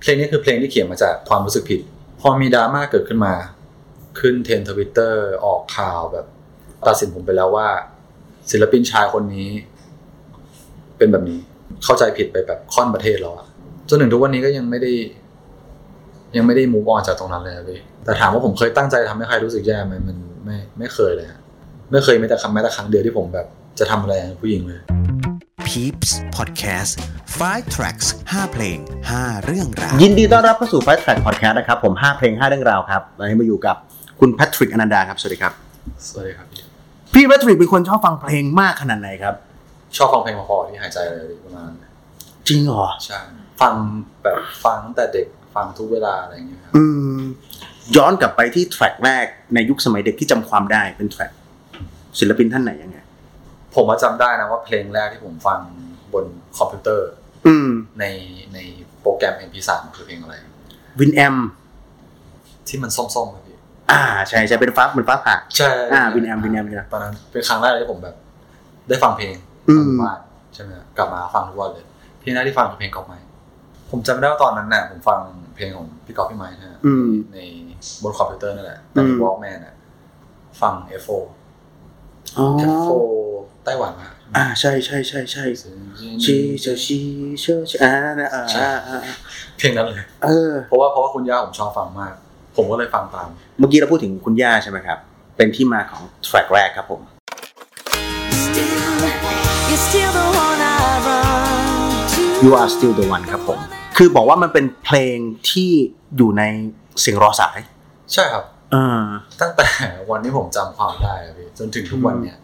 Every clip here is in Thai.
เพลงนี้คือเพลงที่เขียนมาจากความรู้สึกผิด พอมีดราม่าเกิดขึ้นมา ขึ้นเทรนทวิตเตอร์ออกข่าวแบบ ตัดสินผมไปแล้วว่า ศิลปินชายคนนี้ เป็นแบบนี้เข้าใจผิดไปแบบค่อนประเทศแล้วอะจนถึงทุกวันนี้ก็ยังไม่ได้ ยังไม่ได้ move on จากตรงนั้นเลยอะพี่แต่ถามว่าผมเคยตั้งใจทำให้ใครรู้สึกแย่ไหมมันไม่ไม่เคยเลยฮะไม่เคยแม้แต่คำแม้แต่ครั้งเดียวที่ผมแบบจะทำอะไรผู้หญิงเลย Peeps Podcast 5 tracks 5 เพลง 5 เรื่องราว ยินดีต้อนรับเข้าสู่ Fast Track Podcast นะครับ ผม 5 เพลง 5 เรื่องราวครับวันนี้มาอยู่กับคุณแพทริกอนันดาครับ สวัสดีครับ สวัสดีครับ พี่พี่แพทริกเป็นคนชอบฟังเพลงมากขนาดไหนครับ ชอบฟังเพลงพอๆที่หายใจเลยพี่ประมาณนั้นจริงเหรอ ใช่ ฟังแบบฟังตั้งแต่เด็กฟังทุกเวลาอะไรอย่างเงี้ยครับอืมย้อนกลับไปที่แทร็กแรกในยุคสมัยเด็กที่จำความได้เป็นแทร็กศิลปินท่านไหนยังไง ผมมาจำได้นะว่าเพลงแรกที่ผมฟังบนคอมพิวเตอร์ อืมในในโปรแกรม MP3 คือเพลงอะไรวินแอมที่มันส้มๆครับพี่อ่า ใช่ใช่เป็นฟ้าเหมือนฟ้าผ่าใช่อ่า Winamp Winamp เนี่ยตอนนั้นเป็นครั้งแรกเลยที่ผมแบบ ได้ฟังเพลงอืมตอนอยู่บ้านใช่ไหมครับกลับมาฟังทุกวันเลยเพลงแรกที่ฟังคือเพลงก๊อฟไม้ผมจำไม่ได้ว่าตอนนั้นน่ะผมฟังเพลงของพี่ก๊อฟพี่ไม้นะฮะอืมในบนคอมพิวเตอร์นั่นแหละแต่ในอืม Walkman อะฟัง F4 อ๋อ F4 ไต้หวันอะอ่าใช่ใช่ใช่ใช่ชีเชอชีเชอชีอ่าอ่าอ่าอ่าเพลงนั้นเลยเออเพราะว่าเพราะว่าคุณย่าผมชอบฟังมาก ผมก็เลยฟังตาม เมื่อกี้เราพูดถึงคุณย่าใช่ไหมครับ เป็นที่มาของ track แรกครับผม You're still the one I run to. You are still the one ครับผม คือบอกว่ามันเป็นเพลงที่อยู่ในเสียงรอสาย ใช่ครับเออตั้งแต่วันที่ผมจำความได้อะพี่จนถึงทุกวันเนี่ย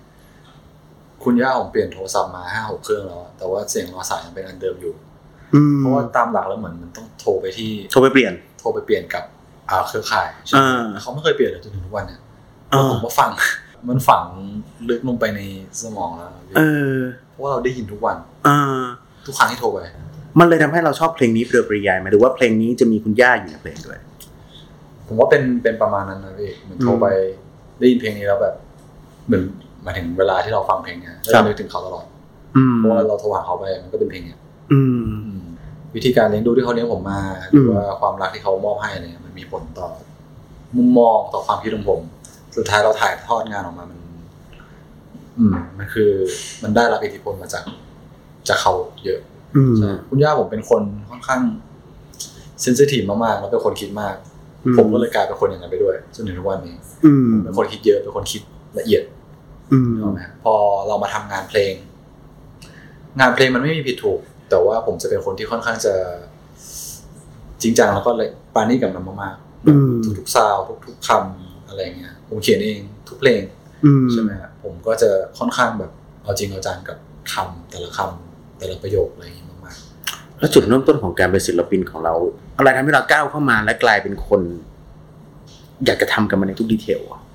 คุณย่าผมเปลี่ยนโทรศัพท์มาห้าหกเครื่องแล้วอะแต่ว่าเสียงรอสายยังเป็นอันเดิมอยู่อืมเพราะว่าตามหลักแล้วเหมือนมันต้องโทรไปที่ โทรไปเปลี่ยน โทรไปเปลี่ยนกับอ่าเครือข่ายใช่ไหมอ่าแต่เขาไม่เคยเปลี่ยนเลยจนถึงทุกวันเนี่ยเออผมก็ฟังมันฝังลึกลงไปในสมองแล้วพี่เออเพราะว่าเราได้ยินทุกวันเออทุกครั้งที่โทรไป มันเลยทำให้เราชอบเพลงนี้โดยปริยายไหมหรือว่าเพลงนี้จะมีคุณย่าอยู่ในเพลงด้วย ผมว่าเป็นเป็นประมาณนั้นนะพี่เหมือนโทรไปได้ยินเพลงนี้แล้วแบบ เหมือนห มายถึงเวลาที่เราฟังเพลงเนี้ยแล้วครัเราบนึกถึงเขาตลอดอืมเพราะว่าเราโทรหาเขาไปมันก็เป็นเพลงเนี้ยอืมอืมวิธีการเลี้ยงดูที่เขาเลี้ยงผมมาหรือว่าความรักที่เขามอบให้อะไรเนี่ยมันมีผลต่อมุมมองต่อความคิดของผม สุดท้ายเราถ่ายทอดงานออกมามัน อืม มันคือ มันได้รับอิทธิพลมาจาก จากเขาเยอะอืมใช่คุณย่าผมเป็นคนค่อนข้างเซนซิทีฟมากๆแล้วเป็นคนคิดมากอืมผมก็เลยกลายเป็นคนอย่างนั้นไปด้วยจนถึงทุกวันนี้อืมเป็นคนคิดเยอะเป็นคนคิดละเอียด อืมนึกออกไหมพอเรามาทำงานเพลง งานเพลงมันไม่มีผิดถูก แต่ว่าผมจะเป็นคนที่ค่อนข้างจะ จริงจังแล้วก็เลยปราณีตกับมันมากๆอืมทุกๆซาวด์ทุกๆคำอะไรเงี้ยผมเขียนเองทุกเพลงอืมใช่ไหมฮะผมก็จะค่อนข้างแบบเอาจริงเอาจังกับคำแต่ละคำแต่ละประโยคอะไรอย่างงี้มากแล้วจุดเริ่มต้นของการเป็นศิลปินของเรา อะไรทำให้เราก้าวเข้ามาและกลายเป็นคน อยากจะทำกับมันในทุกดีเทลอะๆ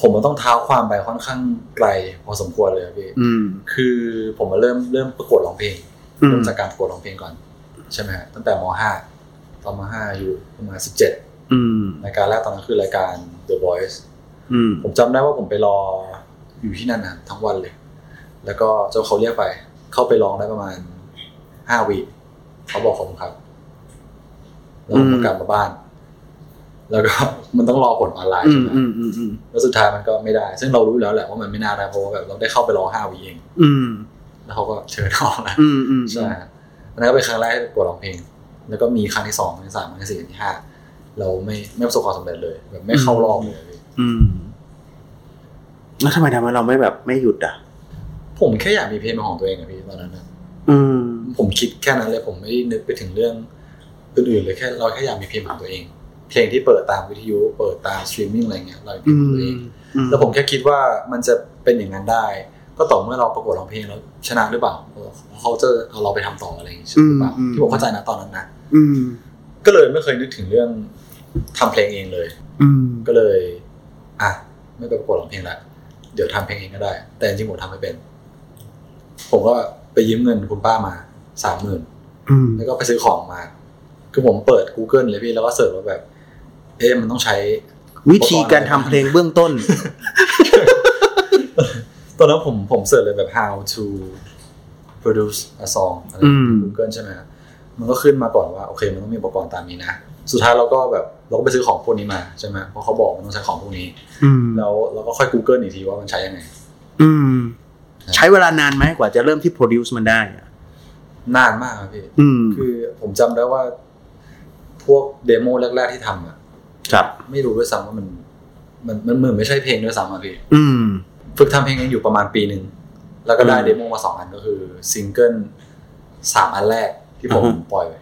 ผมมันต้องเท้าความไปค่อนข้างไกลพอสมควรเลยอะพี่อืมคือผมมาเริ่มเริ่มประกวดร้องเพลงอืมเริ่มจากการประกวดร้องเพลงก่อน ใช่ไหมฮะตั้งแต่ม .5 ตอนม .5 อายู่ประมาณ17อืมรายการแรกตอนนั้นคือรายการ The Voice อืมผมจำได้ว่าผมไปรออยู่ที่นั่นนะทั้งวันเลย แล้วก็เจ้าเขาเรียกไป เข้าไปร้องได้ประมาณห้าวีเขาบอกขอบคุณครับแล้วผมก็กลับมาบ้าน แล้วก็มันต้องรอผลออนไลน์อืใช่มไหมอืมอืมอืมแล้วสุดท้ายมันก็ไม่ได้ ซึ่งเรารู้อยู่แล้วแหละว่ามันไม่น่าได้เพราะว่าแบบเราได้เข้าไปร้องห้าวีเองอืมแล้วเขาก็เชิญออกแล้วอืมอืมใช่อันนั้นก็เป็นครั้งแรกที่ประกวดร้องเพลง แล้วก็มีครั้งที่สองครั้งที่สามครั้งที่สี่ครั้งที่ห้าเราไม่ไม่ประสบความสำเร็จเลย แบบไม่เข้ารอบเลยพี่อืมแล้วทำไมทำไมเราไม่แบบไม่หยุดอะ ผมแค่อยากมีเพลงเป็นของตัวเองอะพี่ตอนนั้นนะอืมผมคิดแค่นั้นเลยผมไม่ได้นึกไปถึงเรื่องอื่นๆเลยแค่เราแค่อยากมีเพลงของตัวเอง เพลงที่เปิดตามวิทยุ เปิดตามสตรีมมิ่งอะไรเงี้ยเราเป็นของตัวเองแล้วผมแค่คิดว่ามันจะเป็นอย่างนั้นได้ ก็ต่อเมื่อเราประกวดร้องเพลงแล้วชนะหรือเปล่าเขาจะเอาเราไปทำต่ออะไรอย่างงี้ใช่หรือเปล่าที่ผมเข้าใจนะตอนนั้นนะอืมก็เลยไม่เคยนึกถึงเรื่องทำเพลงเองเลย อืมก็เลย อะไม่ไปประกวดร้องเพลงละเดี๋ยวทำเพลงเองก็ได้ แต่จริงๆผมทำไม่เป็น ผมก็ไปยืมเงินคุณป้ามาสามหมื่นอืมแล้วก็ไปซื้อของมา คือผมเปิด Google เลยพี่แล้วก็เสิร์ชว่าแบบ เอ๊ะมันต้องใช้ วิธีการทำเพลงเบื้องต้น ตอนนั้นผมผมเสิร์ชเลยแบบ how to produce a song อะไรอืม Google ใช่ไหมครับมันก็ขึ้นมาก่อนว่า โอเค มันต้องมีอุปกรณ์ตามนี้นะ สุดท้ายเราก็แบบเราก็ไปซื้อของพวกนี้มาใช่ไหมเพราะเขาบอกมันต้องใช้ของพวกนี้อืมแล้วเราก็ค่อย Google อีกทีว่ามันใช้ยังไงอืมใช้เวลานานไหมกว่าจะเริ่มที่ produce มันได้อะนานมากครับพี่อืมคือผมจำได้ว่า พวก demo แรก ๆที่ทำอะ ครับไม่รู้ด้วยซ้ำว่ามันมันมันเหมือนไม่ใช่เพลงด้วยซ้ำอะพี่อืม ฝึกทำเพลงเองอยู่ประมาณปีหนึ่งแล้วก็ได้อืม demo มาสองอันก็คือซิงเกิลสามอันแรกที่ผมอือฮึปล่อยไป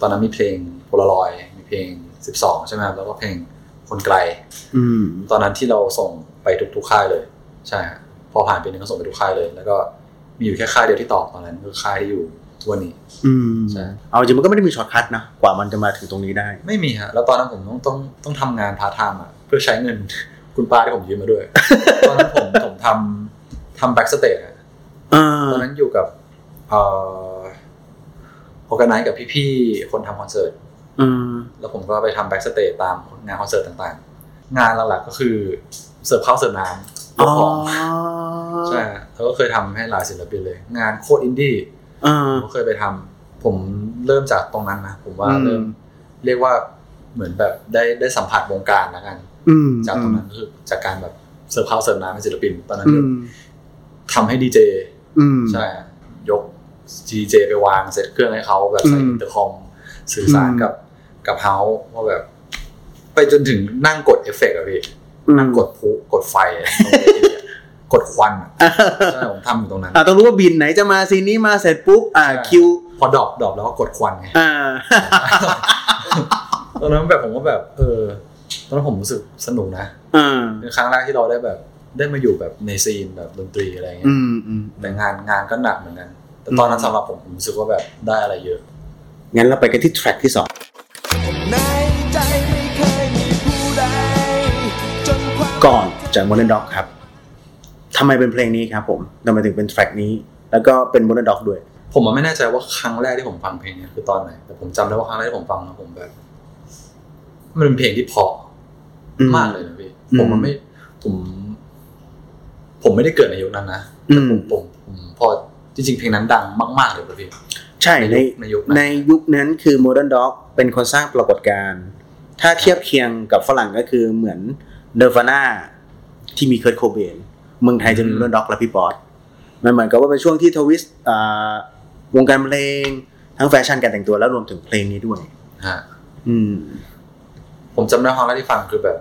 ตอนนั้นมีเพลงโพลารอยมีเพลงสิบสองใช่ไหมครับแล้วก็เพลงคนไกล อืม ตอนนั้นที่เราส่งไปทุกๆค่ายเลย ใช่ฮะพอผ่านปีนึงก็ส่งไปทุกค่ายเลย แล้วก็มีอยู่แค่ค่ายเดียวที่ตอบตอนนั้นคือค่ายที่อยู่ ทุกวันนี้ อืมใช่ เอาจริงมันก็ไม่ได้มี shortcut นะกว่ามันจะมาถึงตรงนี้ได้ ไม่มีฮะแล้วตอนนั้นผมต้องต้องต้องทำงานพาร์ทไทม์อะเพื่อใช้เงิน คุณป้าที่ผมยืมมาด้วย ตอนนั้นผมผมทำทำ backstage อะอ่า ตอนนั้นอยู่กับเอ่อ organize กับพี่ๆคนทำคอนเสิร์ต อืม แล้วผมก็ไปทำ backstage ตามงานคอนเสิร์ตต่างๆ งานหลักๆก็คือเสิร์ฟข้าวเสิร์ฟน้ำยอ๋กอของ ใช่ฮะแล้วก็เคยทำให้หลายศิลปินเลย งานโคตรอินดี้อ่า ผมก็เคยไปทำผมเริ่มจากตรงนั้นนะผมว่าอืมเริ่มเรียกว่าเหมือนแบบได้ได้สัมผัสวงการแล้วกันอืมจากตรงนั้นก็คือจากการแบบเสิร์ฟข้าวเสิร์ฟน้ำให้ศิลปิน ตอนนั้นอืมทำให้ดีเจอืมใช่ฮะยกดีเจไปวางเซตเครื่องให้เขาแบบใส่อืมอินเตอร์คอมสื่อสารอืมกับกับ house ว่าแบบ ไปจนถึงนั่งกดเอฟเฟกต์อะพี่นั่งกดพลุกดไฟ กดควันอะใช่ผมทำอยู่ตรงนั้นอ่าต้องรู้ว่า beat ไหนจะมา scene นี้มาเสร็จปุ๊บอ่าใช่คิว พอ drop drop แล้วก็กดควันไงอ่าตอนนั้นแบบผมก็แบบ เออตอนนั้นผมรู้สึกสนุกนะอ่าเป็นครั้งแรกที่เราได้แบบได้มาอยู่แบบใน scene แบบดนตรีอะไรเงี้ย อืมอืมแต่งานงานก็หนักเหมือนกัน แต่ตอนนั้นอืมสำหรับผมผมรู้สึกว่าแบบได้อะไรเยอะ งั้นเราไปกันที่แทร็กที่สองในใจไม่เคยมีผู้ใดจนความก่อนจาก Modern Dog ครับ ทำไมเป็นเพลงนี้ครับผมทำไมถึงเป็นแทร็กนี้ แล้วก็เป็น Modern Dog ด้วย ผมอะไม่แน่ใจว่าครั้งแรกที่ผมฟังเพลงเนี้คือตอนไหน แต่ผมจำได้ว่าครั้งแรกที่ผมฟังแล้วผมแบบ มันเป็นเพลงที่เพราะอืมมากเลยนะพี่อืมผมมันไม่ ผม ผมไม่ได้เกิดในยุคนั้นนะอืแต่ผมผมผมพอจริงๆเพลงนั้นดังมาก ๆ เลยนะพี่ ใช่ในในยุคนั้นในยุคนั้นคือ Modern Dog เป็นคนสร้างปรากฏการณ์ ถ้าเทียบเคียงกับฝรั่งก็คือเหมือน Nirvana ที่มี Kurt Cobain เมืองไทยจะมี Modern Dog และพี่ป๊อดมันเหมือนกับว่าเป็นช่วงที่ twist อ่าวงการเพลงทั้งแฟชั่นการแต่งตัวแล้วรวมถึงเพลงนี้ด้วยฮะอืม ผมจำได้ครั้งแรกที่ฟังคือแบบ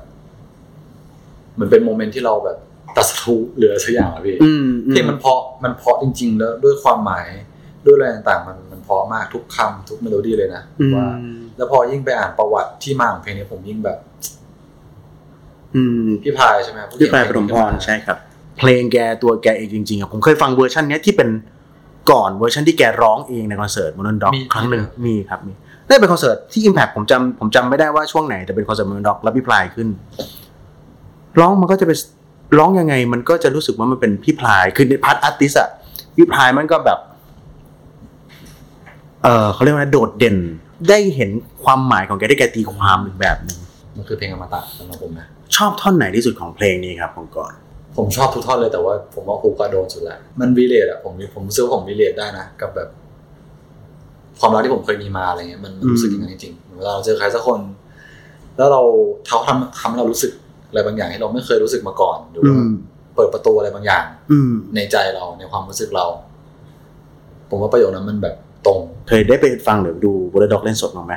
เหมือนเป็น moment ที่เราแบบตรัสรู้อะไรสักอย่างอะพี่อืมอืมเพลงมันเพราะมันเพราะจริง ๆ แล้วด้วยความหมายด้วยอะไรต่างๆ มันมันเพราะมากทุกคำทุกเมโลดี้เลยนะอืมว่า แล้วพอยิ่งไปอ่านประวัติที่มาของเพลงนี้ผมยิ่งแบบ อืมพี่พรายใช่ไหมครับผู้ที่เขียนเพลง พราย ปฐมพรใช่ครับ เพลงแกตัวแกเองจริงๆอะผมเคยฟังเวอร์ชันเนี้ยที่เป็นก่อนเวอร์ชันที่แกร้องเองในคอนเสิร์ต Modern Dog ครั้งหนึ่งมีครับมีได้เป็นคอนเสิร์ตที่ Impact ผมจำผมจำไม่ได้ว่าช่วงไหนแต่เป็นคอนเสิร์ต Modern Dog แล้วพี่พรายขึ้น ร้องมันก็จะเป็นร้องยังไง มันก็จะรู้สึกว่ามันเป็นพี่พรายคือใน part artist อะพี่พรายมันก็แบบเออเขาเรียกว่าโดดเด่นได้เห็นความหมายของแกได้แกตีความอีกแบบหนึ่งมันคือเพลงอมตะสำหรับผมนะชอบท่อนไหนที่สุดของเพลงนี้ครับของก่อน ผมชอบทุกท่อนเลยแต่ว่าผมว่า hook ก็โดนสุดละมัน relate อะผมผมรู้สึกว่าผม relate ได้นะกับแบบ ความรักที่ผมเคยมีมาอะไรเงี้ยมันมันรู้สึกอย่างนั้นจริงๆเหมือนเวลาเราเจอใครสักคน แล้วเราเขาทำทำให้เรารู้สึกอะไรบางอย่างที่เราไม่เคยรู้สึกมาก่อนหรืออืว่ามเปิดประตูอะไรบางอย่าง อืมในใจเราในความรู้สึกเรา ผมว่าประโยคนั้นมันแบบตรง เคยได้ไปฟังหรือดูบ o ลด็อกเล่นสดมาไหม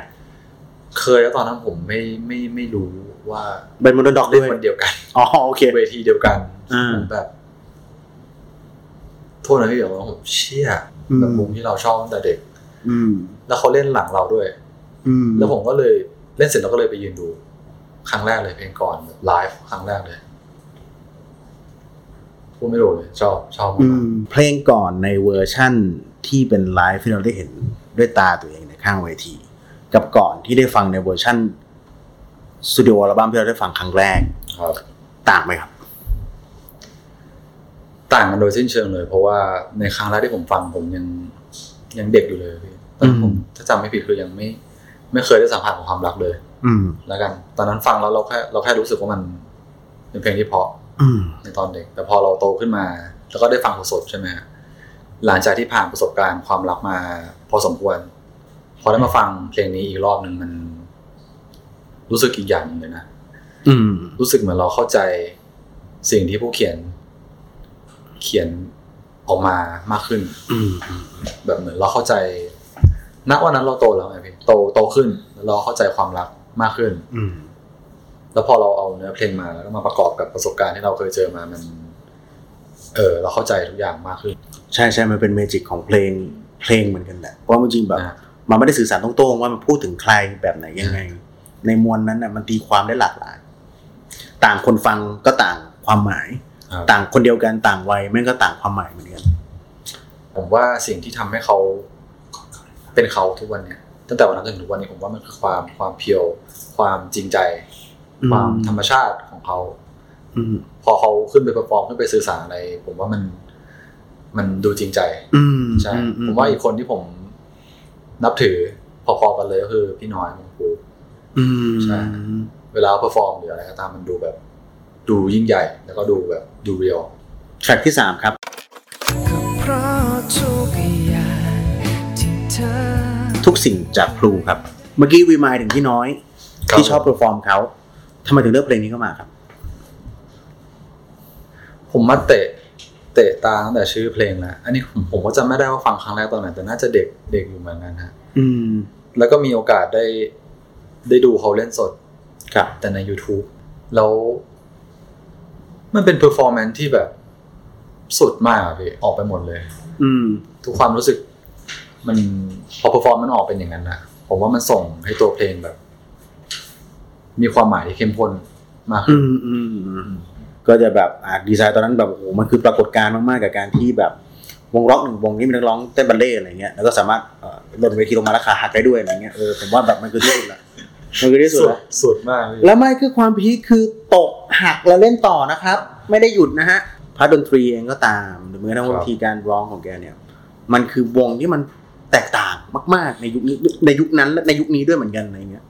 เคยแล้วตอนนั้นผมไม่ไม่ไม่รู้ว่าเป็นบ o ลด็อกเล่ด้นวยวันเดียวกันอ๋อโอเคเวทีเดียวกันอ่า ผมแบบโทษนะพี่แบบว่าผมเชี่ยอืมแบบวงที่เราชอบตั้งแต่เด็ก อืมแล้วเขาเล่นหลังเราด้วย อืมแล้วผมก็เลยเล่นเสร็จแล้วก็เลยไปยืนดู ครั้งแรกเลยเพลงก่อนไลฟ์ครั้งแรกเลยพูดไม่รู้เลยชอบชอบอืมากมเพลงก่อนในเวอร์ชั่นที่เป็นไลฟ์ที่เราได้เห็นด้วยตาตัวเองในข้างเวที กับก่อนที่ได้ฟังในเวอร์ชั่นสตูดิโออัลบั้มที่เราได้ฟังครั้งแรกครับต่างไหมครับ ต่างกันโดยสิ้นเชิงเลย เพราะว่าในครั้งแรกที่ผมฟังผมยังยังเด็กอยู่เลยพี่ตอนนั้นผมอืมถ้าจำไม่ผิดคือยังไม่ ไม่เคยได้สัมผัสของความรักเลย อืมแล้วกัน ตอนนั้นฟังแล้วเราแค่เราแค่รู้สึกว่ามันเป็นเพลงที่เพราะอืมในตอนเด็ก แต่พอเราโตขึ้นมา แล้วก็ได้ฟังสดๆใช่ไหมฮะหลังจากที่ผ่านประสบการณ์ความรักมา พอสมควร พอได้มาฟังเพลงนี้อีกรอบหนึ่งมัน รู้สึกอีกอย่างหนึงเลยนะอืมรู้สึกเหมือนเราเข้าใจสิ่งที่ผู้เขียน เขียนออกมามากขึ้นอืมแบบเหมือนเราเข้าใจ ณวันนั้นเราโตแล้วไงพี่โตโตขึ้นแล้วเราเข้าใจความรักมากขึ้นอืมแล้วพอเราเอาเนื้อเพลงมาแล้วก็มาประกอบกับประสบการณ์ที่เราเคยเจอมามัน เออ เราเข้าใจทุกอย่างมากขึ้น ใช่ใช่มันเป็นเมจิกของเพลงเพลงเหมือนกันแหละเพราะว่าจริงๆแบบนะมันไม่ได้สื่อสารตรงๆว่ามันพูดถึงใครแบบไหนยังไง ในมวลนั้นน่ะมันตีความได้หลากหลาย ต่างคนฟังก็ต่างความหมายครับ ต่างคนเดียวกันต่างวัยแม่งก็ต่างความหมายเหมือนกันผมว่าสิ่งที่ทำให้เขาเป็นเขาทุกวันเนี่ยตั้งแต่วันนั้นจนถึงทุกวันนี้ผมว่ามันคือความความ pure ความจริงใจอืมความธรรมชาติของเขาอืมพอเขาขึ้นไป perform ขึ้นไปสื่อสารอะไร ผมว่ามันมันดูจริงใจอืมใช่อืมผมว่าอีกคนที่ผมนับถือพอๆกันเลยก็คือพี่น้อยวงพรูอืมใช่เวลา perform หรืออะไรก็ตามมันดูแบบ ดูยิ่งใหญ่ แล้วก็ดูแบบดู real track ที่สามครับเพราะทุกอย่างที่เธอทุกสิ่งจากพรูครับ เมื่อกี้มีหมายถึงพี่น้อย ที่ชอบ perform เขาทำไมถึงเลือกเพลงนี้เข้ามาครับ ผมมาเตะเตะตาตั้งแต่ชื่อเพลงแล้วอันนี้ผมผมก็จำไม่ได้ว่าฟังครั้งแรกตอนไหนแต่น่าจะเด็กเด็กอยู่เหมือนกันฮะอืม แล้วก็มีโอกาสได้ได้ดูเขาเล่นสดครับแต่ใน YouTube แล้ว มันเป็น performance ที่แบบสุดมากอะพี่ออกไปหมดเลย อืม ทุกความรู้สึก มันพอ perform มันออกเป็นอย่างนั้นนะผมว่ามันส่งให้ตัวเพลงแบบ มีความหมายที่เข้มข้นมากอืขึ้นอืมอืมอืมก็จะแบบอ่าดีไซน์ตอนนั้นแบบโอ้โหมันคือปรากฏการณ์มาก ๆ กับการที่แบบวงร็อกหนึ่งวงที่มีนักร้องเต้นบัลเล่ต์อะไรเงี้ยแล้วก็สามารถเอ่อหล่นเวทีลงมาแล้วขาหักได้ด้วยอะไรเงี้ยเออผมว่าแบบมันคือที่สุดละ มันคือที่สุด สุดละสุดมากพี่แล้วไม่คือความพีคคือตกหักแล้วเล่นต่อนะครับ ไม่ได้หยุดนะฮะพาร์ทดนตรีเองก็ตาม หรือแม้กระทั่งวิธีการร้องของแกเนี่ย มันคือวงที่มันแตกต่างมากๆ ในยุคนี้ในยุคนั้นและในยุคนี้ด้วยเหมือนกันอะไรเงี้ย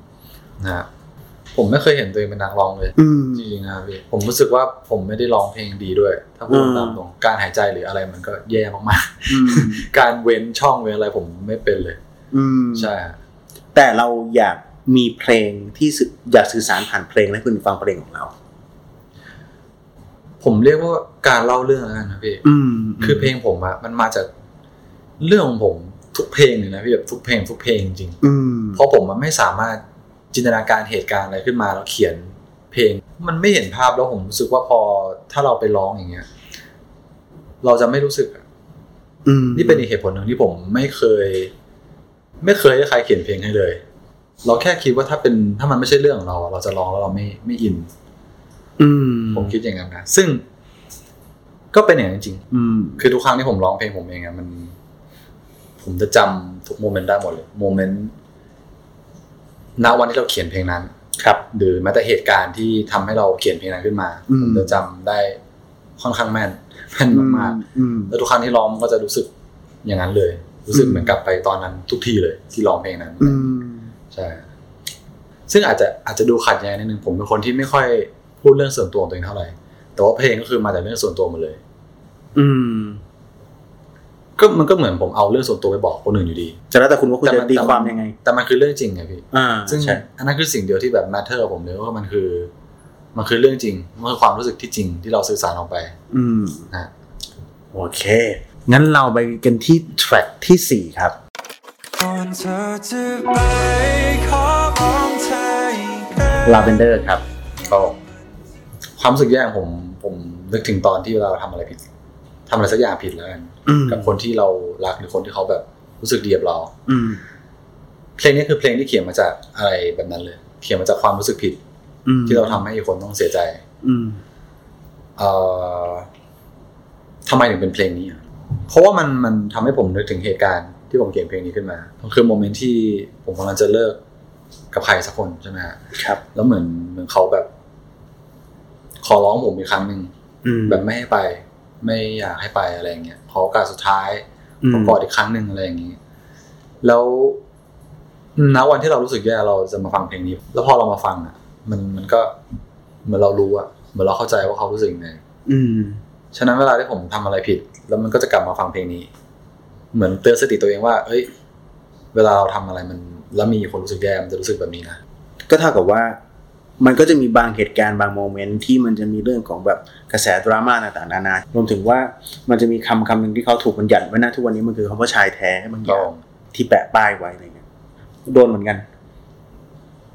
นะฮะผมไม่เคยเห็นตัวเองเป็นนักร้องเลยอืมจริงๆนะครับพี่ผมรู้สึกว่าผมไม่ได้ร้องเพลงดีด้วย ถ้าพูดอืมตามตรงการหายใจหรืออะไรมันก็แย่มากอืมๆการเว้นช่องเว้นอะไรผมไม่เป็นเลย อืมใช่ฮะแต่เราอยาก มีเพลงที่สื่ออยากสื่อสารผ่านเพลงให้คุณฟังเพลงของเรา ผมเรียกว่าการเล่าเรื่องแล้วกันนะพี่อืมคือเพลงผมอะมันมาจากเรื่องของผมทุกเพลงเลยนะพี่แบบทุกเพลงทุกเพลงจริงอืมๆเพราะผมมันไม่สามารถจินตนาการเหตุการณ์อะไรขึ้นมาแล้วเขียนเพลง มันไม่เห็นภาพแล้วผมรู้สึกว่าพอถ้าเราไปร้องอย่างเงี้ย เราจะไม่รู้สึกอะอืมนี่เป็นอีกเหตุผลหนึ่งที่ผมไม่เคย ไม่เคยให้ใครเขียนเพลงให้เลย เราแค่คิดว่าถ้าเป็นถ้ามันไม่ใช่เรื่องของเราอะเราจะร้องแล้วเราไม่ไม่อิน อืมผมคิดอย่างนั้นนะซึ่ง ก็เป็นอย่างนั้นจริงอืมคือทุกครั้งที่ผมร้องเพลงผมเองอะมัน ผมจะจำทุกโมเมนต์ได้หมดเลยโมเมนต์ณวันที่เราเขียนเพลงนั้น ครับ หรือแม้แต่เหตุการณ์ที่ทำให้เราเขียนเพลงนั้นขึ้นมาอืมผมจะจำได้ค่อนข้างแม่นแม่นมากอืมๆแล้วทุกครั้งที่ร้องมันก็จะรู้สึกอย่างนั้นเลย รู้สึกอืมเหมือนกลับไปตอนนั้นทุกทีเลยที่ร้องเพลงนั้นอืม ใช่ ซึ่งอาจจะอาจจะดูขัดแย้งนิดนึงผมเป็นคนที่ไม่ค่อยพูดเรื่องส่วนตัวของตัวเองเท่าไหร่ แต่ว่าเพลงก็คือมาจากเรื่องส่วนตัวหมดเลย อืม ก็มันก็เหมือนผมเอาเรื่องส่วนตัวไปบอกคนอื่นอยู่ดีจะแล้วแต่คุณว่าคุณแต่จะมันตีความยังไง แต่มันคือเรื่องจริงไงพี่อ่าซึ่งใช่อันนั้นคือสิ่งเดียวที่แบบ matter กับผมเลยว่ามันคือ มันคือเรื่องจริงมันคือความรู้สึกที่จริงที่เราสื่อสารออกไป อืมนะโอเค งั้นเราไปกันที่แทร็กที่สี่ครับก่อน เธอจะไปขอมองเธออีกครั้ง Lavender ครับก็ความรู้สึกแย่ของผม ผมนึกถึงตอนที่เราทำอะไรผิดทำอะไรสักอย่างผิดแล้วกันอืมกับคนที่เรารักหรือคนที่เขาแบบรู้สึกดีกับเราอืมเพลงนี้คือเพลงที่เขียนมาจากอะไรแบบนั้นเลย เขียนมาจากความรู้สึกผิดอืมที่เราทำให้อีกคนต้องเสียใจ อืมเอ่อทำไมถึงเป็นเพลงนี้อะเพราะว่ามันมันทำให้ผมนึกถึงเหตุการณ์ ที่ผมเขียนเพลงนี้ขึ้นมามันคือโมเมนต์ที่ผมกำลังจะเลิกกับใครสักคนใช่ไหมฮะครับ แล้วเหมือนเหมือนเขาแบบ ขอร้องผมอีกครั้งหนึ่งอืมแบบไม่ให้ไป ไม่อยากให้ไปอะไรอย่างเงี้ยขอโอกาสสุดท้ายอืมขอกอดอีกครั้งหนึ่งอะไรอย่างงี้ แล้วณวันที่เรารู้สึกแย่เราจะมาฟังเพลงนี้ แล้วพอเรามาฟังอะ มันมันก็เหมือนเรารู้อะเหมือนเราเข้าใจว่าเขารู้สึกยังไงอืมฉะนั้นเวลาที่ผมทำอะไรผิด แล้วมันก็จะกลับมาฟังเพลงนี้ เหมือนเตือนสติตัวเองว่า เอ้ย เวลาเราทำอะไรมัน แล้วมีคนรู้สึกแย่มันจะรู้สึกแบบนี้นะ ก็เท่ากับว่า มันก็จะมีบางเหตุการณ์บางโมเมนต์ที่มันจะมีเรื่องของแบบกระแสดราม่าต่างๆนานารวมถึงว่ามันจะมีคำคำหนึ่งที่เขาถูกบัญญัติไว้นะทุกวันนี้มันคือคำว่าชายแท้บางอย่างที่แปะป้ายไว้อะไรเงี้ยโดนเหมือนกัน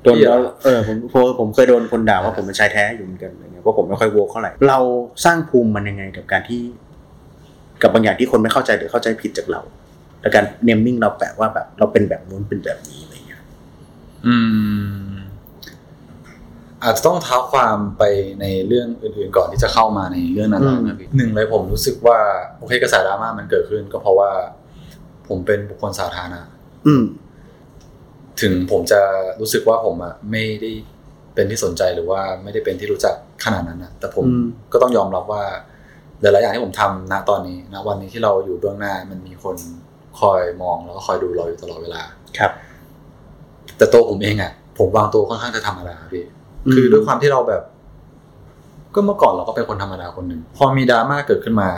โดนพี่เหรแล้อวเออผมผมผมเคยโดนคนด่าว่าผมเป็นชายแท้อยู่เหมือนกันอะไรเงี้ยเพราะผมไม่ค่อยโวกเท่าไหร่เราสร้างภูมิมันยังไงกับการที่ กับบางอย่างที่คนไม่เข้าใจหรือเข้าใจผิดจากเราและการเนมมิ่งเราแปะว่าแบบ เราเป็นแบบนู้นเป็นแบบนี้อะไรเงี้ยอืม อาจจะต้องเท้าความไปในเรื่องอื่นๆก่อนที่จะเข้ามาในเรื่องนั้นๆนะพี่หนึ่งเลยผมรู้สึกว่าโอเคกระแสดราม่ามันเกิดขึ้น ก็เพราะว่า ผมเป็นบุคคลสาธารณะอืม ถึงผมจะรู้สึกว่าผมอะไม่ได้เป็นที่สนใจหรือว่าไม่ได้เป็นที่รู้จักขนาดนั้นนะแต่ผมอืมก็ต้องยอมรับว่า หลายๆอย่างที่ผมทำณตอนนี้ณวันนี้ที่เราอยู่เบื้องหน้ามันมีคนคอยมองแล้วก็คอยดูเราอยู่ตลอดเวลาครับ แต่ตัวผมเองอะผมวางตัวค่อนข้างจะธรรมดาพี่คือด้วยความที่เราแบบ ก็เมื่อก่อนเราก็เป็นคนธรรมดาคนหนึ่งพอมีดราม่าเกิดขึ้นมา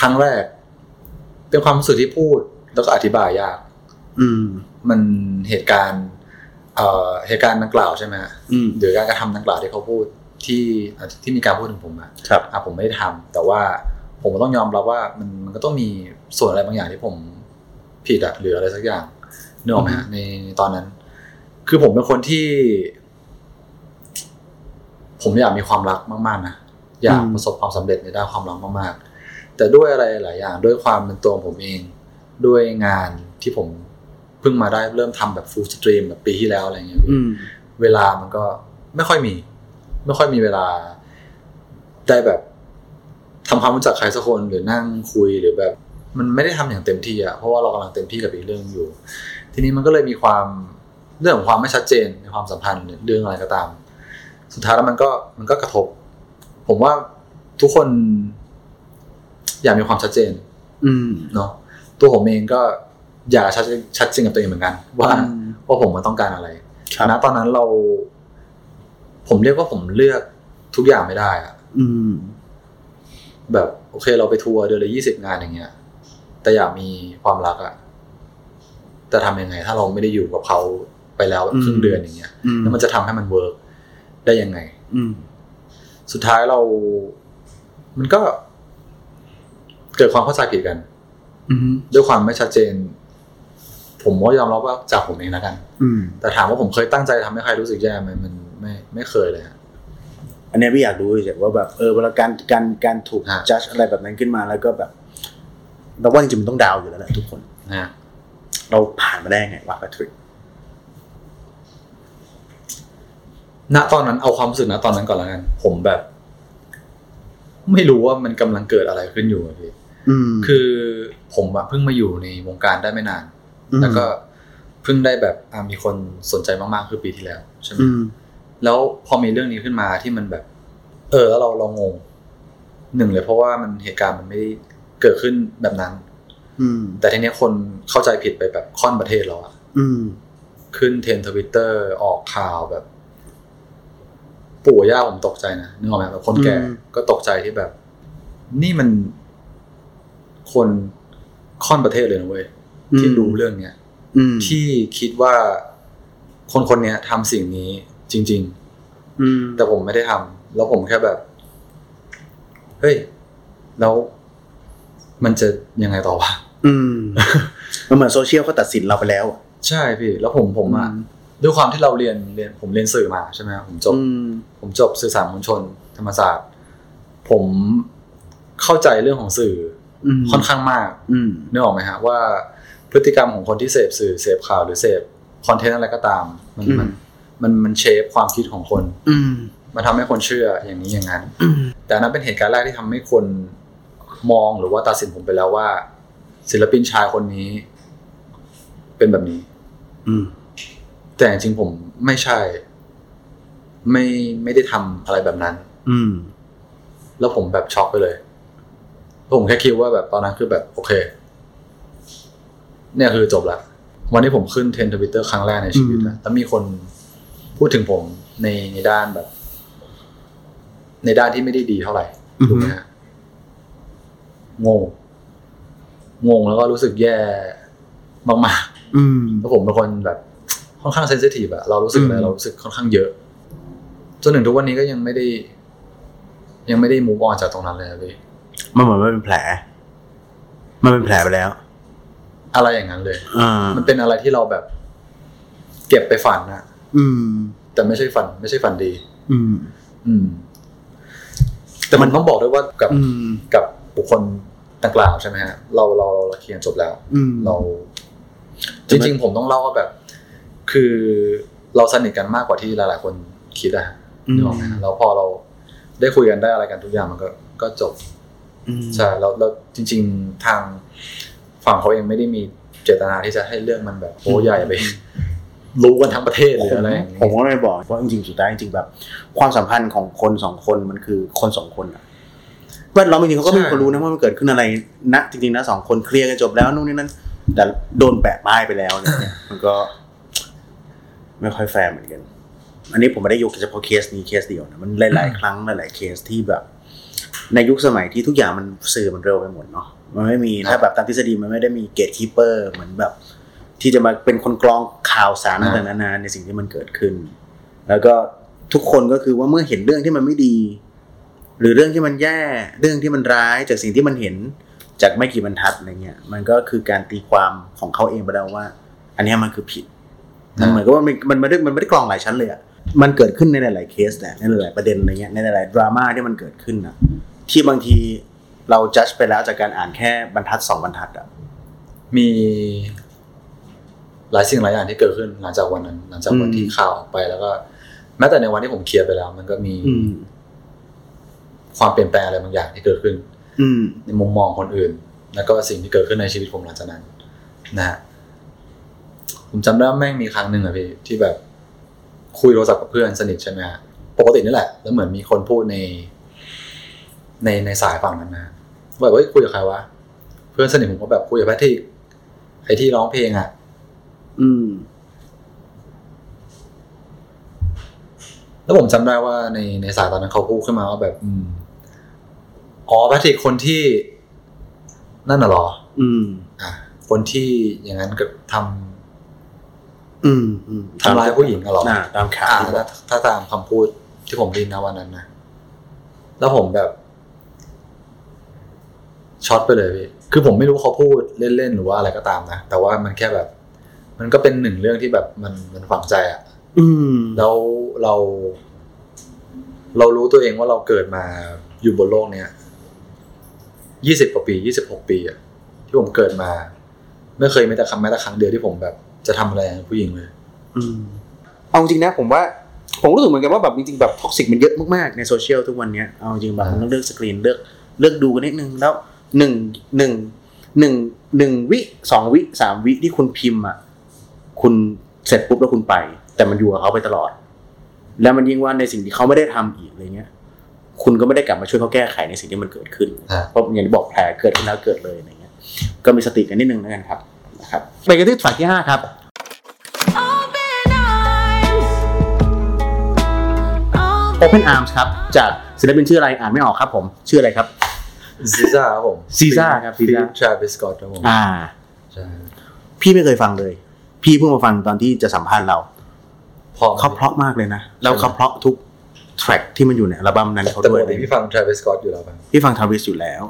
ครั้งแรก เป็นความรู้สึกที่พูด แล้วก็อธิบายยาก อืม มันเหตุการณ์ เอ่อเหตุการณ์ดังกล่าวใช่ไหมฮะอืมหรือการกระทำดังกล่าวที่เขาพูด ที่อะที่มีการพูดถึงผมอะครับอะผมไม่ได้ทำแต่ว่าผมก็ต้องยอมรับว่ามันมันก็ต้องมีส่วนอะไรบางอย่างที่ผมผิดอะหรืออะไรสักอย่างนึกออกไหมฮะในในตอนนั้น คือผมเป็นคนที่ ผมอยากมีความรักมากๆนะอยากอืมประสบความสำเร็จในด้านความรักมากๆ แต่ด้วยอะไรหลายอย่าง ด้วยความเป็นตัวของผมเอง ด้วยงานที่ผมเพิ่งมาได้เริ่มทำแบบฟูลสตรีมแบบปีที่แล้วอะไรอย่างเงี้ยพี่อืมเวลามันก็ไม่ค่อยมี ไม่ค่อยมีเวลาได้แบบทำความรู้จักใครสักคนหรือนั่งคุยหรือแบบ มันไม่ได้ทำอย่างเต็มที่อะเพราะว่าเรากำลังเต็มที่กับอีกเรื่องอยู่ ทีนี้มันก็เลยมีความเรื่องของความไม่ชัดเจนในความสัมพันธ์เรื่องอะไรก็ตาม สุดท้ายแล้วมันก็มันก็กระทบ ผมว่าทุกคน อยากมีความชัดเจน อืมเนาะตัวผมเองก็อยากชัดชัดเจนกับตัวเองเหมือนกัน ว่าอืมว่าผมมันต้องการอะไรครับณตอนนั้นเรา ผมเรียกว่าผมเลือกทุกอย่างไม่ได้อะอืม แบบโอเค เราไปทัวร์เดือนละยี่สิบงานอย่างเงี้ย แต่อยากมีความรักอะแต่ทำยังไง ถ้าเราไม่ได้อยู่กับเขาไปแล้วแบบอืมครึ่งเดือนอย่างเงี้ยอืมแล้วมันจะทำให้มันเวิร์กได้ยังไง อืมสุดท้ายเรา มันก็ เกิดความเข้าใจผิดกันอืมด้วยความไม่ชัดเจน ผมก็ยอมรับว่าจากผมเองแล้วกันอืมแต่ถามว่าผมเคยตั้งใจทำให้ใครรู้สึกแย่ไหมมัน ไม่ไม่เคยเลยฮะอันเนี้ยพี่อยากรู้เฉยๆว่าแบบเออเวลาการการการถูกฮะจัดอะไรแบบนั้นขึ้นมาแล้วก็แบบเราว่าจริงๆมันต้องดาวอยู่แล้วแหละทุกคนนะฮะเราผ่านมาได้ไงวะแพทริกณตอนนั้นเอาความรู้สึกณตอนนั้นก่อนแล้วกัน ผมแบบ ไม่รู้ว่ามันกำลังเกิดอะไรขึ้นอยู่อะพี่อืมคือผมอะเพิ่งมาอยู่ในวงการได้ไม่นานอืมแล้วก็เพิ่งได้แบบอะมีคนสนใจมากๆคือปีที่แล้วใช่ไหมอืม แล้วพอมีเรื่องนี้ขึ้นมาที่มันแบบ เออแล้วเราเรางงหนึ่งเลยเพราะว่ามันเหตุการณ์มันไม่ได้เกิดขึ้นแบบนั้น อืม แต่ทีเนี้ยคนเข้าใจผิดไปแบบค่อนประเทศแล้วอะอืม ขึ้นเทรนทวิตเตอร์ออกข่าวแบบ ปู่ย่าผมตกใจนะนึกออกไหมแบบคนแก่อืมก็ตกใจที่แบบ นี่มันคนค่อนประเทศเลยนะเว้ยที่รู้เรื่องเนี้ยอืมที่คิดว่าคนคนเนี้ยทำสิ่งนี้ จริงอืมๆแต่ผมไม่ได้ทำแล้วผมแค่แบบ เฮ้ย แล้วมันจะยังไงต่อวะอืม มันเหมือนโซเชียลเขาตัดสินเราไปแล้วอะใช่พี่ แล้วผมผมอะอืมด้วยความที่เราเรียนเรียน ผมเรียนสื่อมาใช่ไหมครับผมจบอืมผมจบสื่อสารมวลชน ธรรมศาสตร์ ผมเข้าใจเรื่องของสื่ออืมค่อนข้างมากอืมนึกออกไหมฮะว่าพฤติกรรมของคนที่เสพสื่อเสพข่าวหรือเสพคอนเทนต์อะไรก็ตาม มันอืมมัน มันมันเชฟความคิดของคน อืมมันทำให้คนเชื่ออย่างนี้อย่างนั้นอืมแต่อันนั้นเป็นเหตุการณ์แรกที่ทำให้คนมองหรือว่าตัดสินผมไปแล้วว่า ศิลปินชายคนนี้ เป็นแบบนี้ อืมแต่จริงๆผมไม่ใช่ ไม่ไม่ได้ทำอะไรแบบนั้น อืม แล้วผมแบบช็อกไปเลยผมแค่คิดว่าแบบตอนนั้นคือแบบโอเค เนี่ยคือจบละวันที่ผมขึ้น trend Twitter ครั้งแรกในชีวิตนะแล้วมีคน พูดถึงผมในในด้านแบบ ในด้านที่ไม่ได้ดีเท่าไหร่อือฮึถูกไหมฮะงงงงแล้วก็รู้สึกแย่มากอืมๆแล้วผมเป็นคนแบบ ค่อนข้าง sensitive อะเรารู้สึกอะไรอืมเรารู้สึกค่อนข้างเยอะ จนถึงทุกวันนี้ก็ยังไม่ได้ ยังไม่ได้ move on จากตรงนั้นเลยอะพี่มันเหมือนว่าเป็นแผล มันเป็นแผลไปแล้ว อะไรอย่างนั้นเลยอ่ามันเป็นอะไรที่เราแบบ เก็บไปฝันอะ อืม แต่ไม่ใช่ฝัน ไม่ใช่ฝันดี อืม อืม แต่มันต้องบอกด้วยว่ากับอืมกับบุคคลดังกล่าวใช่ไหมฮะเราเราเราเคลียร์จบแล้ว อืมเรา จริง ๆ ผมต้องเล่าว่าแบบ คือเราสนิทกันมากกว่าที่หลาย ๆ คนคิดอะฮะนึกออกไหมฮะแล้วพอเราได้คุยกันได้อะไรกันทุกอย่างมันก็ก็จบอืมใช่แล้วแล้วจริง ๆ ทางฝั่งเขาเองไม่ได้มีเจตนาที่จะให้เรื่องมันแบบโอ้ใหญ่ไป รู้กันทั้งประเทศหรืออะไรอย่างผมเงี้ยก็ไม่บอกเพราะจริงๆสุดท้ายจริงๆแบบ ความสัมพันธ์ของคนสองคนมันคือคนสองคนอะแวดล้อมจริงๆเขาก็ไม่มีคนรู้นะว่ามันเกิดขึ้นอะไรณจริงๆนะสองคนเคลียร์กันจบแล้วนู่นนี่นั่นแต่โดนแปะป้ายไปแล้วอะไรเงี้ยมันก็ ไม่ค่อยแฟร์เหมือนกัน อันนี้ผมไม่ได้ยกเฉพาะเคสนี้เคสเดียวนะมันหลายๆครั้งหลายๆเคสที่แบบ ในยุคสมัยที่ทุกอย่างมันสื่อมันเร็วไปหมดเนาะมันไม่มีถ้าแบบตามทฤษฎีมันไม่ได้มี gatekeeper เหมือนแบบ ที่จะมาเป็นคนกรองข่าวสารต่างๆนานาในสิ่งที่มันเกิดขึ้น แล้วก็ทุกคนก็คือว่าเมื่อเห็นเรื่องที่มันไม่ดี หรือเรื่องที่มันแย่เรื่องที่มันร้ายจากสิ่งที่มันเห็นจากไม่กี่บรรทัดอะไรเงี้ยมันก็คือการตีความของเขาเองไปแล้วว่า อันเนี้ยมันคือผิดมันเหมือนกับว่ามันมันไม่ได้มันไม่ได้กรองหลายชั้นเลยอะมันเกิดขึ้นในหลาย ๆ เคสแหละในหลายๆประเด็นอะไรเงี้ยในหลายๆดราม่าที่มันเกิดขึ้นนะที่บางทีเราจัดไปแล้วจากการอ่านแค่บรรทัดสองบรรทัดอะมี หลายสิ่งหลายอย่างที่เกิดขึ้นหลังจากวันนั้น หลังจากวันที่ข่าวออกไปแล้วก็แม้แต่ในวันที่ผมเคลียร์ไปแล้ว มันก็มีความเปลี่ยนแปลงอะไรบางอย่างที่เกิดขึ้น อืในมุมมองคนอื่น แล้วก็สิ่งที่เกิดขึ้นในชีวิตผมหลังจากนั้น นะฮะผมจำได้ว่าแม่งมีครั้งหนึ่งอะพี่ที่แบบคุยโทรศัพท์กับเพื่อนสนิทใช่ไหมฮะปกตินี่แหละ แล้วเหมือนมีคนพูดใน ในในสายฝั่งนั้นนะว่าแบบเฮ้ยคุยกับใครวะเพื่อนสนิทผมก็แบบคุยกับแพทริกไอที่ร้องเพลงอะ อืม แล้วผมจำได้ว่าในในสายตอนนั้นเขาพูดขึ้นมาว่าแบบ อืมอ๋อแพทริกคนที่นั่นน่ะเหรอ อืม อะ คนที่อย่างนั้นก็ทำอืมอืมทำร้ายผู้หญิงอะเหรอน่าตามข่าวอ่าที่บอกถ้าถ้าตามคำพูดที่ผมได้ยินนะวันนั้นนะแล้วผมแบบช็อตไปเลยพี่ คือผมไม่รู้เขาพูดเล่นๆหรือว่าอะไรก็ตามนะ แต่ว่ามันแค่แบบ มันก็เป็นหนึ่งเรื่องที่แบบมันมันฝังใจอะอืมแล้วเรา เรารู้ตัวเองว่าเราเกิดมาอยู่บนโลกเนี้ยยี่สิบกว่าปียี่สิบหกปีอะที่ผมเกิดมา ไม่เคยแม้แต่คำแม้แต่ครั้งเดียวที่ผมแบบ จะทำอะไรกับผู้หญิงเลย อืมเอาจริงนะผมว่า ผมรู้สึกเหมือนกันว่าแบบจริงๆแบบ toxic มันเยอะมากๆในโซเชียลทุกวันเนี้ยเอาจริงแบบมันต้องเลือกสกรีนเลือกเลือกดูกันนิดนึงแล้วหนึ่งหนึ่งหนึ่งหนึ่งวิสองวิสามวิที่คุณพิมพ์อะ คุณเสร็จปุ๊บแล้วคุณไป แต่มันอยู่กับเขาไปตลอด แล้วมันยิ่งว่าในสิ่งที่เขาไม่ได้ทำอีกอะไรเงี้ย คุณก็ไม่ได้กลับมาช่วยเขาแก้ไขในสิ่งที่มันเกิดขึ้นอ่าเพราะอย่างที่บอกแผลเกิดขึ้นแล้วเกิดเลยอะไรเงี้ย ก็มีสติกันนิดนึงแล้วกันครับนะครับไปกันที่ฝ่ายที่ห้าครับ Open arms. Open Open Arms ครับจากศิลปินชื่ออะไรอ่านไม่ออกครับผมชื่ออะไรครับ SZA ครับผม Caesar ครับฟี Caesar ทราวิสกอตครับผมอ่าใช่พี่ไม่เคยฟังเลย พี่เพิ่งมาฟังตอนที่จะสัมภาษณ์เราพอเขาเพราะมากเลยนะแล้วเขาเพราะทุก track ที่มันอยู่ในอัลบั้มนั้นเขาด้วยแต่ปกติพี่ฟัง Travis Scott อยู่แล้วป่ะพี่ฟัง Travis อยู่แล้ว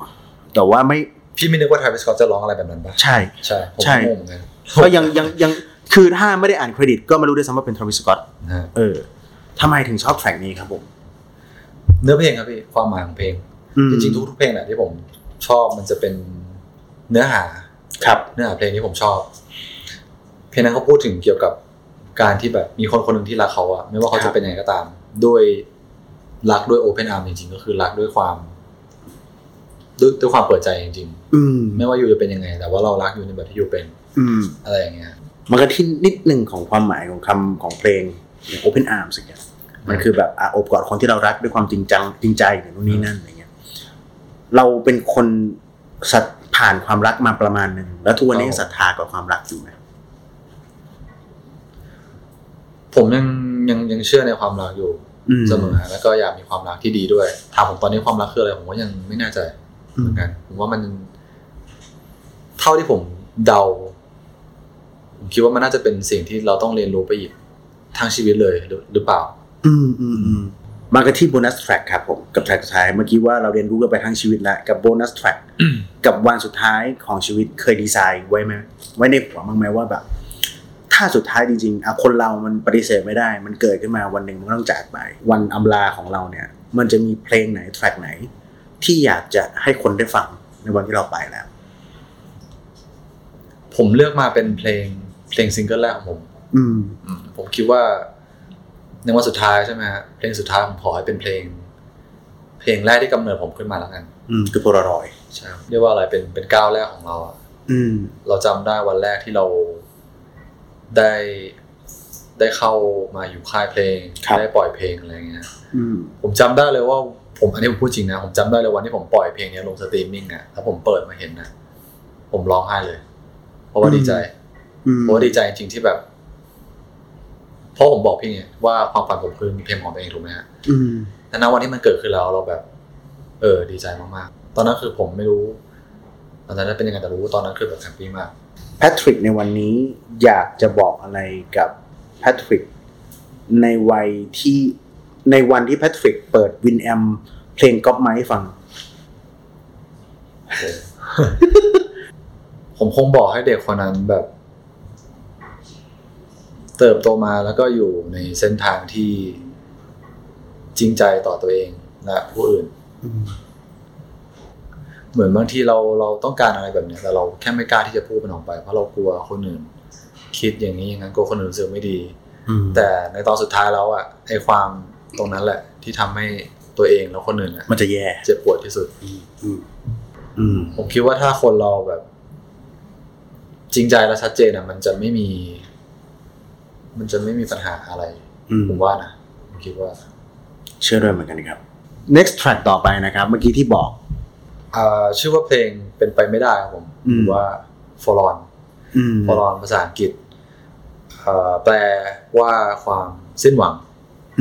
แต่ว่าไม่พี่ไม่นึกว่า Travis Scott จะร้องอะไรแบบนั้นป่ะใช่ใช่ผมใช่ก็งงเหมือนกันก็ยังยังยังคือถ้าไม่ได้อ่านเครดิตก็ไม่รู้ด้วยซ้ำว่าเป็น Travis Scott นะฮะเออทำไมถึงชอบ track นี้ครับผม เนื้อเพลงครับพี่ความหมายของเพลงอืมจริงๆทุกๆเพลงแหละที่ผมชอบมันจะเป็นเนื้อหาครับเนื้อหาเพลงที่ผมชอบ เพลงนั้นเขาพูดถึงเกี่ยวกับการที่แบบมีคนคนหนึ่งที่รักเขาอะไม่ว่าเขาครับจะเป็นยังไงก็ตาม ด้วยรักด้วย open arms จริง ๆ ก็คือรักด้วยความด้วยด้วยความเปิดใจจริงอืมๆไม่ว่าอยู่จะเป็นยังไง แต่ว่าเรารักอยู่ในแบบที่อยู่เป็น อืม อะไรอย่างเงี้ย มันก็ที่นิดหนึ่งของความหมายของคำของเพลงอย่าง Open Arms อย่างเงี้ยมันคือแบบอะโอบกอดคนที่เรารักด้วยความจริงจังจริงใจหรือนู่นนี่นั่นอะไรเงี้ยเราเป็นคนสัตผ่านความรักมาประมาณหนึ่งแล้วทุกวันนี้ยังศรัทธากับความรักอยู่ไหม ผมยังยังยังเชื่อในความรักอยู่อืมเสมอแล้วก็อยากมีความรักที่ดีด้วยถามผมตอนนี้ความรักคืออะไรผมก็ยังไม่แน่ใจอืเหมมือนกัน ผมว่ามัน เท่าที่ผมเดา ผมคิดว่ามันน่าจะเป็นสิ่งที่เราต้องเรียนรู้ไปอีกทั้งชีวิตเลยหรือหรือเปล่า อืมอืมอืมมากันที่โบนัสแทร็กครับผมกับแทร็กสุดท้ายเมื่อกี้ว่าเราเรียนรู้กันไปทั้งชีวิตแล้วกับโบนัสแทร็กกับวันสุดท้ายของชีวิตเคยดีไซน์ไว้ไหมไว้ในหัวบ้างไหมว่าแบบ ถ้าสุดท้ายจริงๆอะคนเรามันปฏิเสธไม่ได้ มันเกิดขึ้นมาวันหนึ่งมันก็ต้องจากไป วันอำลาของเราเนี่ย มันจะมีเพลงไหนแทร็กไหน ที่อยากจะให้คนได้ฟังในวันที่เราไปแล้ว ผมเลือกมาเป็นเพลงเพลงซิงเกิลแรกของผม อืมอืมผมคิดว่า ในวันสุดท้ายใช่ไหมฮะเพลงสุดท้ายผมขอให้เป็นเพลง เพลงแรกที่กำเนิดผมขึ้นมาแล้วกัน อืมคือโพลารอยใช่ครับเรียกว่าอะไรเป็นเป็นก้าวแรกของเราอะอืมเราจำได้วันแรกที่เรา ได้ได้เข้ามาอยู่ค่ายเพลงครับได้ปล่อยเพลงอะไรเงี้ยอืมผมจำได้เลยว่าผมอันนี้ผมพูดจริงนะ ผมจำได้เลยวันที่ผมปล่อยเพลงนี้ลงสตรีมมิ่งอะถ้าผมเปิดมาเห็นนะผมร้องไห้เลย เพราะว่าดีใจอืมเพราะว่าดีใจจริงๆที่แบบ เพราะผมบอกพี่ไงว่าความฝันผมคือมีเพลงของตัวเองถูกไหมฮะอืมแต่ณวันที่มันเกิดขึ้นแล้วเราแบบ เออ ดีใจมากๆ ตอนนั้นคือผมไม่รู้ตอนนั้นเป็นยังไงแต่รู้ว่าตอนนั้นคือแบบ happy มาก แพทริกในวันนี้อยากจะบอกอะไรกับแพทริกในวัยที่ในวันที่แพทริกเปิด Winamp เพลงก๊อปไม้ฟัง ผมคงบอกให้เด็กคนนั้นแบบ เติบโตมาแล้วก็อยู่ในเส้นทางที่จริงใจต่อตัวเองและผู้อื่น เหมือนบางทีเราเราต้องการอะไรแบบเนี้ยแต่เราแค่ไม่กล้าที่จะพูดมันออกไป เพราะเรากลัวคนอื่น คิดอย่างนี้อย่างนั้นกลัวคนอื่นรู้สึกไม่ดีแต่ในตอนสุดท้ายแล้วอะไอความตรงนั้นแหละ ที่ทำให้ตัวเองแล้วคนอื่นอะมันจะแย่เจ็บปวดที่สุดอืมอืมผมคิดว่าถ้าคนเราแบบ จริงใจและชัดเจนอะมันจะไม่มี มันจะไม่มีปัญหาอะไรอืมผมว่านะผมคิดว่า เชื่อด้วยเหมือนกันครับ next track ต่อไปนะครับ เมื่อกี้ที่บอกอ่า ชื่อว่าเพลงเป็นไปไม่ได้ครับผมอืมหรือว่า for on อืม for on ภาษาอังกฤษเอ่อแปลว่าความสิ้นหวัง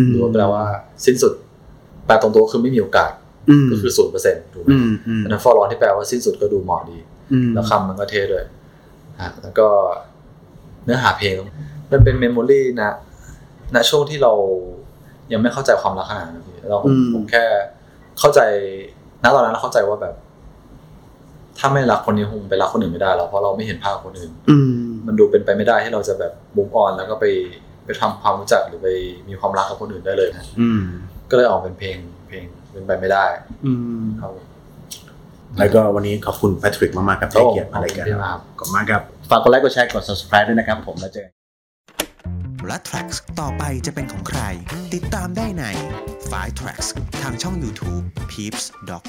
หรือว่าแปลว่าสิ้นสุดแปลตรงตัวคือไม่มีโอกาสอืมก็คือศูนย์เปอร์เซ็นต์ถูกไหมอืมอืมอันนั้น for on ที่แปลว่าสิ้นสุดก็ดูเหมาะดีอืมแล้วคำมันก็เท่ด้วยฮะแล้วก็เนื้อหาเพลง มันเป็น memory นะณช่วงที่เรายังไม่เข้าใจความรักขนาดนั้นนะพี่เราผมผมแค่เข้าใจ ณตอนนั้นเราเข้าใจว่าแบบ ถ้าไม่รักคนนี้คงไปรักคนอื่นไม่ได้แล้วเพราะเราไม่เห็นภาพคนอื่นอืมมันดูเป็นไปไม่ได้ที่เราจะแบบ move on แล้วก็ไปไปทำความรู้จักหรือไปมีความรักกับคนอื่นได้เลยนะอืมก็เลยออกเป็นเพลงเพลงเป็นไปไม่ได้ อืมครับแล้วก็วันนี้ขอบคุณแพทริกมากๆครับที่ให้เกียรติมารายการขอบคุณพี่มากครับขอบคุณมากครับ ฝากกดไลค์กดแชร์กด subscribe ด้วยนะครับผมแล้วเจอกัน และ Tracks ต่อไปจะเป็นของใคร ติดตามได้ใน f i Tracks ทางช่อง YouTube Peeps Doc